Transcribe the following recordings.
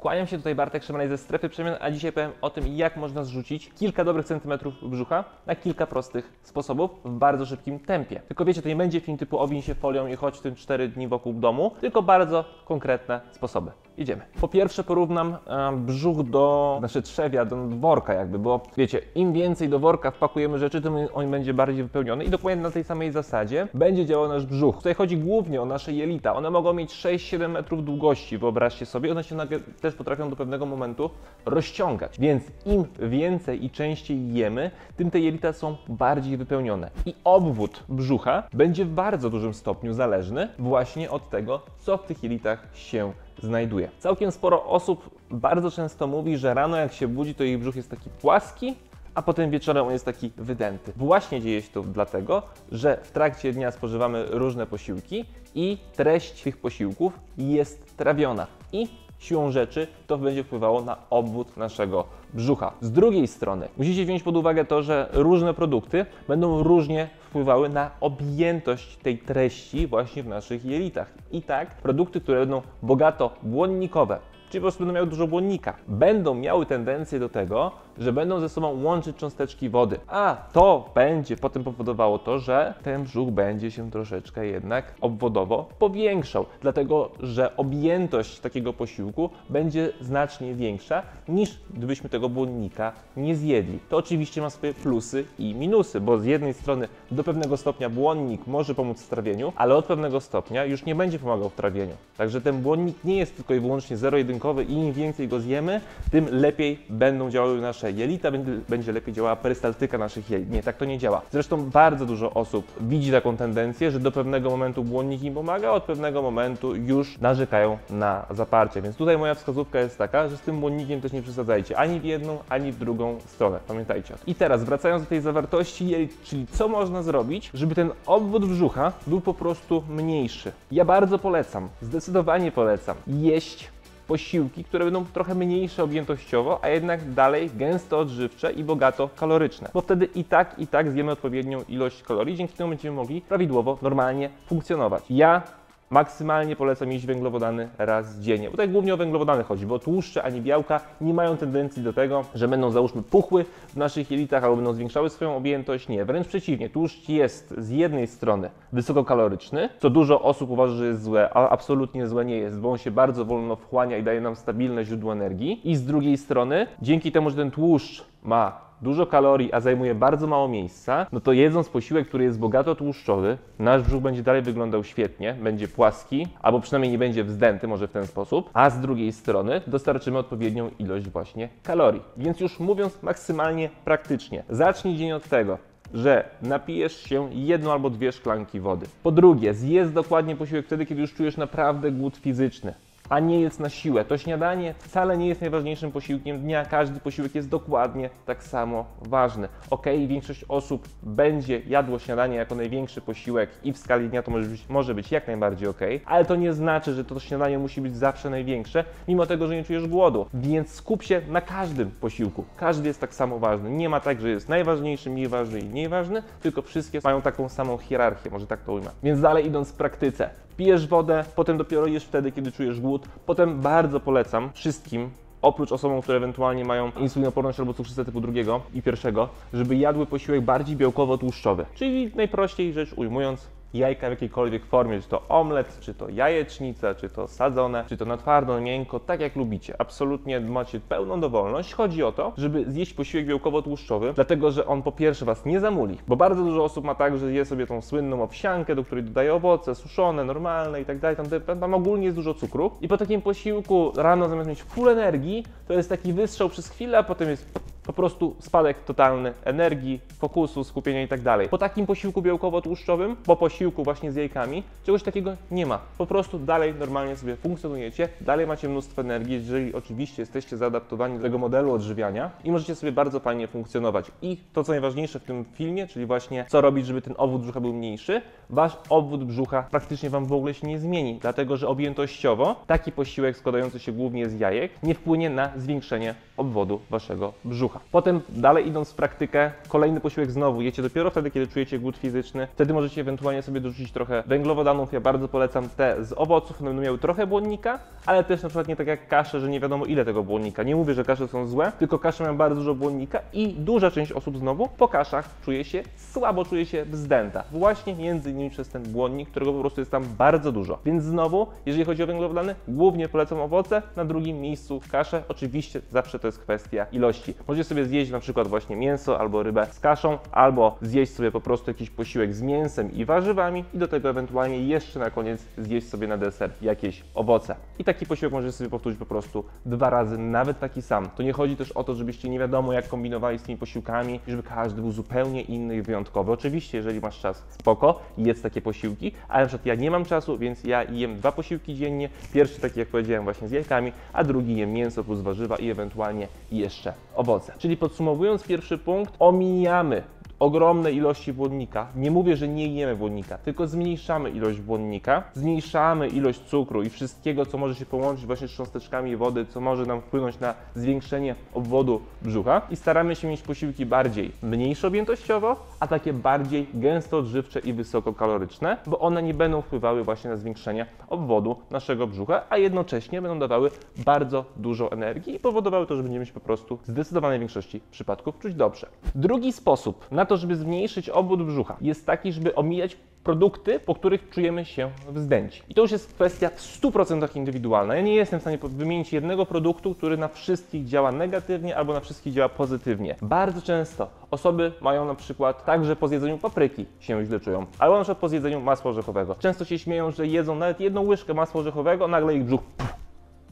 Kłaniam się tutaj Bartek Szymanej ze Strefy Przemian, a dzisiaj powiem o tym, jak można zrzucić kilka dobrych centymetrów brzucha na kilka prostych sposobów w bardzo szybkim tempie. Tylko wiecie, to nie będzie film typu owiń się folią i chodź tym 4 dni wokół domu, tylko bardzo konkretne sposoby. Idziemy. Po pierwsze porównam brzuch do, znaczy trzewia, do worka jakby, bo wiecie, im więcej do worka wpakujemy rzeczy, tym on będzie bardziej wypełniony i dokładnie na tej samej zasadzie będzie działał nasz brzuch. Tutaj chodzi głównie o nasze jelita. One mogą mieć 6-7 metrów długości, wyobraźcie sobie. One się też potrafią do pewnego momentu rozciągać. Więc im więcej i częściej jemy, tym te jelita są bardziej wypełnione. I obwód brzucha będzie w bardzo dużym stopniu zależny właśnie od tego, co w tych jelitach się znajduje. Całkiem sporo osób bardzo często mówi, że rano jak się budzi, to ich brzuch jest taki płaski, a potem wieczorem on jest taki wydęty. Właśnie dzieje się to dlatego, że w trakcie dnia spożywamy różne posiłki i treść tych posiłków jest trawiona. I siłą rzeczy to będzie wpływało na obwód naszego brzucha. Z drugiej strony musicie wziąć pod uwagę to, że różne produkty będą różnie wpływały na objętość tej treści właśnie w naszych jelitach. I tak produkty, które będą bogato błonnikowe, czyli po prostu będą miały dużo błonnika, będą miały tendencję do tego, że będą ze sobą łączyć cząsteczki wody. A to będzie potem powodowało to, że ten brzuch będzie się troszeczkę jednak obwodowo powiększał, dlatego że objętość takiego posiłku będzie znacznie większa niż gdybyśmy tego błonnika nie zjedli. To oczywiście ma swoje plusy i minusy, bo z jednej strony do pewnego stopnia błonnik może pomóc w trawieniu, ale od pewnego stopnia już nie będzie pomagał w trawieniu. Także ten błonnik nie jest tylko i wyłącznie zero-jedynkowy i im więcej go zjemy, tym lepiej będą działały nasze jelita, będzie, lepiej działała perystaltyka naszych jelit. Nie, tak to nie działa. Zresztą bardzo dużo osób widzi taką tendencję, że do pewnego momentu błonnik im pomaga, a od pewnego momentu już narzekają na zaparcie. Więc tutaj moja wskazówka jest taka, że z tym błonnikiem też nie przesadzajcie ani w jedną, ani w drugą stronę. Pamiętajcie. I teraz wracając do tej zawartości jelit, czyli co można zrobić, żeby ten obwód brzucha był po prostu mniejszy. Ja bardzo polecam, zdecydowanie polecam jeść posiłki, które będą trochę mniejsze objętościowo, a jednak dalej gęsto odżywcze i bogato kaloryczne. Bo wtedy i tak, i tak zjemy odpowiednią ilość kalorii, dzięki temu będziemy mogli prawidłowo, normalnie funkcjonować. Ja maksymalnie polecam jeść węglowodany raz dziennie. Tutaj głównie o węglowodany chodzi, bo tłuszcze ani białka nie mają tendencji do tego, że będą załóżmy puchły w naszych jelitach albo będą zwiększały swoją objętość. Nie, wręcz przeciwnie. Tłuszcz jest z jednej strony wysokokaloryczny, co dużo osób uważa, że jest złe, a absolutnie złe nie jest, bo on się bardzo wolno wchłania i daje nam stabilne źródło energii. I z drugiej strony, dzięki temu, że ten tłuszcz ma dużo kalorii, a zajmuje bardzo mało miejsca, no to jedząc posiłek, który jest bogato tłuszczowy, nasz brzuch będzie dalej wyglądał świetnie, będzie płaski, albo przynajmniej nie będzie wzdęty, może w ten sposób, a z drugiej strony dostarczymy odpowiednią ilość właśnie kalorii. Więc już mówiąc maksymalnie praktycznie, zacznij dzień od tego, że napijesz się jedną albo dwie szklanki wody. Po drugie, zjedz dokładnie posiłek wtedy, kiedy już czujesz naprawdę głód fizyczny a nie jest na siłę. To śniadanie wcale nie jest najważniejszym posiłkiem dnia. Każdy posiłek jest dokładnie tak samo ważny. Ok, większość osób będzie jadło śniadanie jako największy posiłek i w skali dnia to może być, może być jak najbardziej ok, ale to nie znaczy, że to śniadanie musi być zawsze największe, mimo tego, że nie czujesz głodu. Więc skup się na każdym posiłku. Każdy jest tak samo ważny. Nie ma tak, że jest najważniejszy, mniej ważny i mniej ważny, tylko wszystkie mają taką samą hierarchię, może tak to ujmę. Więc dalej idąc w praktyce, pijesz wodę, potem dopiero jesz wtedy, kiedy czujesz głód. Potem bardzo polecam wszystkim, oprócz osobom, które ewentualnie mają insulinoporność albo cukrzycę typu drugiego i pierwszego, żeby jadły posiłek bardziej białkowo-tłuszczowy. Czyli najprościej rzecz ujmując, jajka w jakiejkolwiek formie, czy to omlet, czy to jajecznica, czy to sadzone, czy to na twardo, miękko, tak jak lubicie. Absolutnie macie pełną dowolność. Chodzi o to, żeby zjeść posiłek białkowo-tłuszczowy, dlatego że on po pierwsze Was nie zamuli, bo bardzo dużo osób ma tak, że je sobie tą słynną owsiankę, do której dodaje owoce, suszone, normalne i tak dalej, tam, tam ogólnie jest dużo cukru i po takim posiłku rano zamiast mieć full energii, to jest taki wystrzał przez chwilę, a potem jest po prostu spadek totalny energii, fokusu, skupienia i tak dalej. Po takim posiłku białkowo-tłuszczowym, po posiłku właśnie z jajkami, czegoś takiego nie ma. Po prostu dalej normalnie sobie funkcjonujecie, dalej macie mnóstwo energii, jeżeli oczywiście jesteście zaadaptowani do tego modelu odżywiania i możecie sobie bardzo fajnie funkcjonować. I to, co najważniejsze w tym filmie, czyli właśnie co robić, żeby ten obwód brzucha był mniejszy, wasz obwód brzucha praktycznie wam w ogóle się nie zmieni, dlatego że objętościowo taki posiłek składający się głównie z jajek nie wpłynie na zwiększenie obwodu waszego brzucha. Potem dalej idąc w praktykę, kolejny posiłek znowu jecie dopiero wtedy, kiedy czujecie głód fizyczny. Wtedy możecie ewentualnie sobie dorzucić trochę węglowodanów. Ja bardzo polecam te z owoców, one będą miały trochę błonnika, ale też na przykład nie tak jak kasze, że nie wiadomo ile tego błonnika. Nie mówię, że kasze są złe, tylko kasze mają bardzo dużo błonnika i duża część osób znowu po kaszach czuje się słabo, czuje się wzdęta. Właśnie między innymi przez ten błonnik, którego po prostu jest tam bardzo dużo. Więc znowu, jeżeli chodzi o węglowodany, głównie polecam owoce, na drugim miejscu kasze. Oczywiście zawsze to jest kwestia ilości. Możecie sobie zjeść na przykład właśnie mięso albo rybę z kaszą, albo zjeść sobie po prostu jakiś posiłek z mięsem i warzywami i do tego ewentualnie jeszcze na koniec zjeść sobie na deser jakieś owoce. I taki posiłek możecie sobie powtórzyć po prostu dwa razy, nawet taki sam. To nie chodzi też o to, żebyście nie wiadomo jak kombinowali z tymi posiłkami żeby każdy był zupełnie inny i wyjątkowy. Oczywiście, jeżeli masz czas, spoko, jedz takie posiłki, ale na przykład ja nie mam czasu, więc ja jem dwa posiłki dziennie. Pierwszy taki, jak powiedziałem, właśnie z jajkami, a drugi jem mięso plus warzywa i ewentualnie jeszcze owoce. Czyli podsumowując pierwszy punkt, omijamy ogromne ilości błonnika. Nie mówię, że nie jemy błonnika, tylko zmniejszamy ilość błonnika, zmniejszamy ilość cukru i wszystkiego, co może się połączyć właśnie z cząsteczkami wody, co może nam wpłynąć na zwiększenie obwodu brzucha i staramy się mieć posiłki bardziej mniejsze objętościowo, a takie bardziej gęsto odżywcze i wysokokaloryczne, bo one nie będą wpływały właśnie na zwiększenie obwodu naszego brzucha, a jednocześnie będą dawały bardzo dużo energii i powodowały to, że będziemy się po prostu w zdecydowanej większości przypadków czuć dobrze. Drugi sposób na to, żeby zmniejszyć obwód brzucha, jest taki, żeby omijać produkty, po których czujemy się wzdęci. I to już jest kwestia w 100% indywidualna. Ja nie jestem w stanie wymienić jednego produktu, który na wszystkich działa negatywnie albo na wszystkich działa pozytywnie. Bardzo często osoby mają na przykład tak, że po zjedzeniu papryki się źle czują, albo na przykład po zjedzeniu masła orzechowego. Często się śmieją, że jedzą nawet jedną łyżkę masła orzechowego, nagle ich brzuch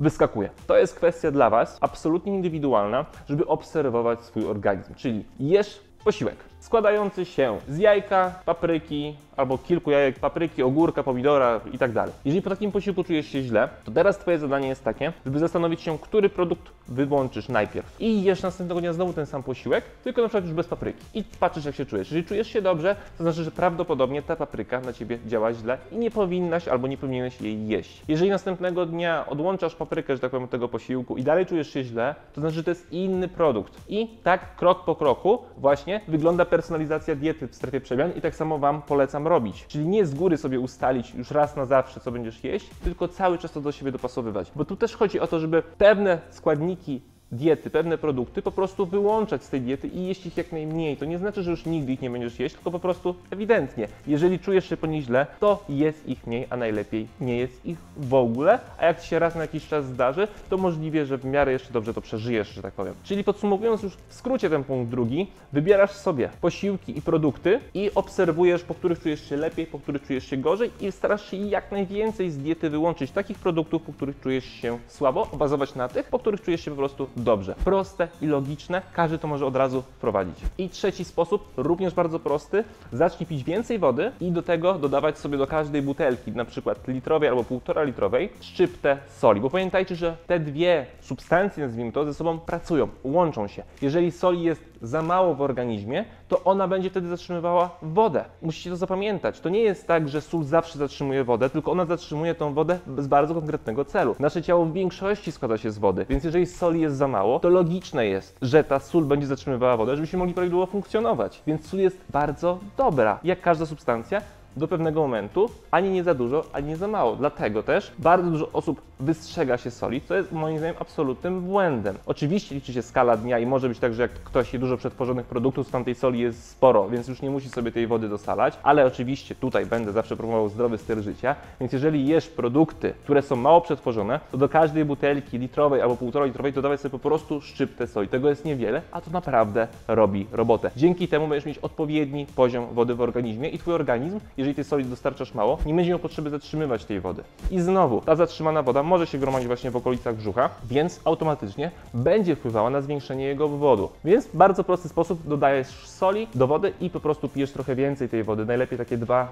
wyskakuje. To jest kwestia dla Was absolutnie indywidualna, żeby obserwować swój organizm. Czyli jesz posiłek składający się z jajka, papryki albo kilku jajek, papryki, ogórka, pomidora i tak dalej. Jeżeli po takim posiłku czujesz się źle, to teraz Twoje zadanie jest takie, żeby zastanowić się, który produkt wyłączysz najpierw. I jesz następnego dnia znowu ten sam posiłek, tylko na przykład już bez papryki. I patrzysz, jak się czujesz. Jeżeli czujesz się dobrze, to znaczy, że prawdopodobnie ta papryka na Ciebie działa źle i nie powinnaś albo nie powinieneś jej jeść. Jeżeli następnego dnia odłączasz paprykę, że tak powiem, od tego posiłku i dalej czujesz się źle, to znaczy, że to jest inny produkt. I tak krok po kroku właśnie wygląda personalizacja diety w strefie przemian i tak samo Wam polecam robić. Czyli nie z góry sobie ustalić już raz na zawsze, co będziesz jeść, tylko cały czas to do siebie dopasowywać. Bo tu też chodzi o to, żeby pewne składniki diety, pewne produkty po prostu wyłączać z tej diety i jeść ich jak najmniej. To nie znaczy, że już nigdy ich nie będziesz jeść, tylko po prostu ewidentnie. Jeżeli czujesz się po nich źle, to jest ich mniej, a najlepiej nie jest ich w ogóle. A jak ci się raz na jakiś czas zdarzy, to możliwe, że w miarę jeszcze dobrze to przeżyjesz, że tak powiem. Czyli podsumowując już w skrócie ten punkt drugi, wybierasz sobie posiłki i produkty i obserwujesz, po których czujesz się lepiej, po których czujesz się gorzej i starasz się jak najwięcej z diety wyłączyć takich produktów, po których czujesz się słabo, bazować na tych, po których czujesz się po prostu dobrze. Proste i logiczne, każdy to może od razu wprowadzić. I trzeci sposób, również bardzo prosty, zacznij pić więcej wody i do tego dodawać sobie do każdej butelki, na przykład litrowej albo półtora litrowej, szczyptę soli, bo pamiętajcie, że te dwie substancje, nazwijmy to, ze sobą pracują, łączą się. Jeżeli soli jest za mało w organizmie, to ona będzie wtedy zatrzymywała wodę. Musicie to zapamiętać. To nie jest tak, że sól zawsze zatrzymuje wodę, tylko ona zatrzymuje tą wodę z bardzo konkretnego celu. Nasze ciało w większości składa się z wody, więc jeżeli soli jest za mało, to logiczne jest, że ta sól będzie zatrzymywała wodę, żebyśmy mogli prawidłowo funkcjonować. Więc sól jest bardzo dobra, jak każda substancja, do pewnego momentu, ani nie za dużo, ani nie za mało. Dlatego też bardzo dużo osób wystrzega się soli, co jest moim zdaniem absolutnym błędem. Oczywiście liczy się skala dnia i może być tak, że jak ktoś je dużo przetworzonych produktów, to tam tej soli jest sporo, więc już nie musi sobie tej wody dosalać, ale oczywiście tutaj będę zawsze promował zdrowy styl życia, więc jeżeli jesz produkty, które są mało przetworzone, to do każdej butelki litrowej albo półtora litrowej dodawać sobie po prostu szczyptę soli. Tego jest niewiele, a to naprawdę robi robotę. Dzięki temu będziesz mieć odpowiedni poziom wody w organizmie i twój organizm, jeżeli tej soli dostarczasz mało, nie będzie miał potrzeby zatrzymywać tej wody. I znowu, ta zatrzymana woda może się gromadzić właśnie w okolicach brzucha, więc automatycznie będzie wpływała na zwiększenie jego obwodu. Więc w bardzo prosty sposób dodajesz soli do wody i po prostu pijesz trochę więcej tej wody, najlepiej takie 2-3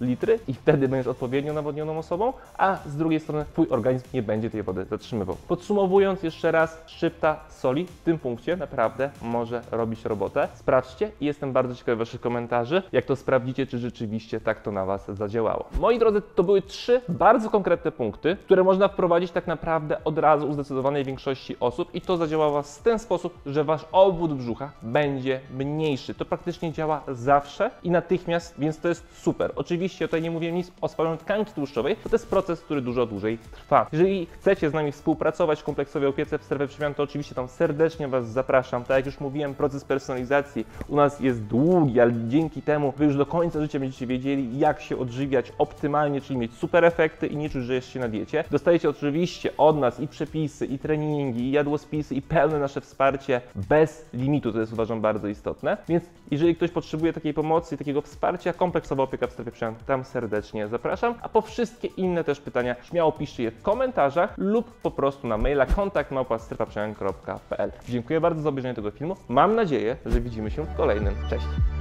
litry i wtedy będziesz odpowiednio nawodnioną osobą, a z drugiej strony twój organizm nie będzie tej wody zatrzymywał. Podsumowując jeszcze raz, szczypta soli w tym punkcie naprawdę może robić robotę. Sprawdźcie i jestem bardzo ciekawy waszych komentarzy, jak to sprawdzicie, czy rzeczywiście tak to na Was zadziałało. Moi drodzy, to były trzy bardzo konkretne punkty, które można wprowadzić tak naprawdę od razu u zdecydowanej większości osób i to zadziała Was w ten sposób, że Wasz obwód brzucha będzie mniejszy. To praktycznie działa zawsze i natychmiast, więc to jest super. Oczywiście tutaj nie mówię nic o spalaniu tkanki tłuszczowej, to, to jest proces, który dużo dłużej trwa. Jeżeli chcecie z nami współpracować w kompleksowej opiece w strefie przemian, to oczywiście tam serdecznie Was zapraszam. Tak jak już mówiłem, proces personalizacji u nas jest długi, ale dzięki temu Wy już do końca życia będziecie wiedzieli, jak się odżywiać optymalnie, czyli mieć super efekty i nie czuć, że jesteście na diecie. Dostajecie oczywiście od nas i przepisy, i treningi, i jadłospisy, i pełne nasze wsparcie bez limitu, to jest uważam bardzo istotne. Więc jeżeli ktoś potrzebuje takiej pomocy takiego wsparcia, kompleksowa opieka w strefie przemian, tam serdecznie zapraszam. A po wszystkie inne też pytania śmiało piszcie je w komentarzach lub po prostu na maila kontakt.strefaprzemian.pl Dziękuję bardzo za obejrzenie tego filmu. Mam nadzieję, że widzimy się w kolejnym. Cześć!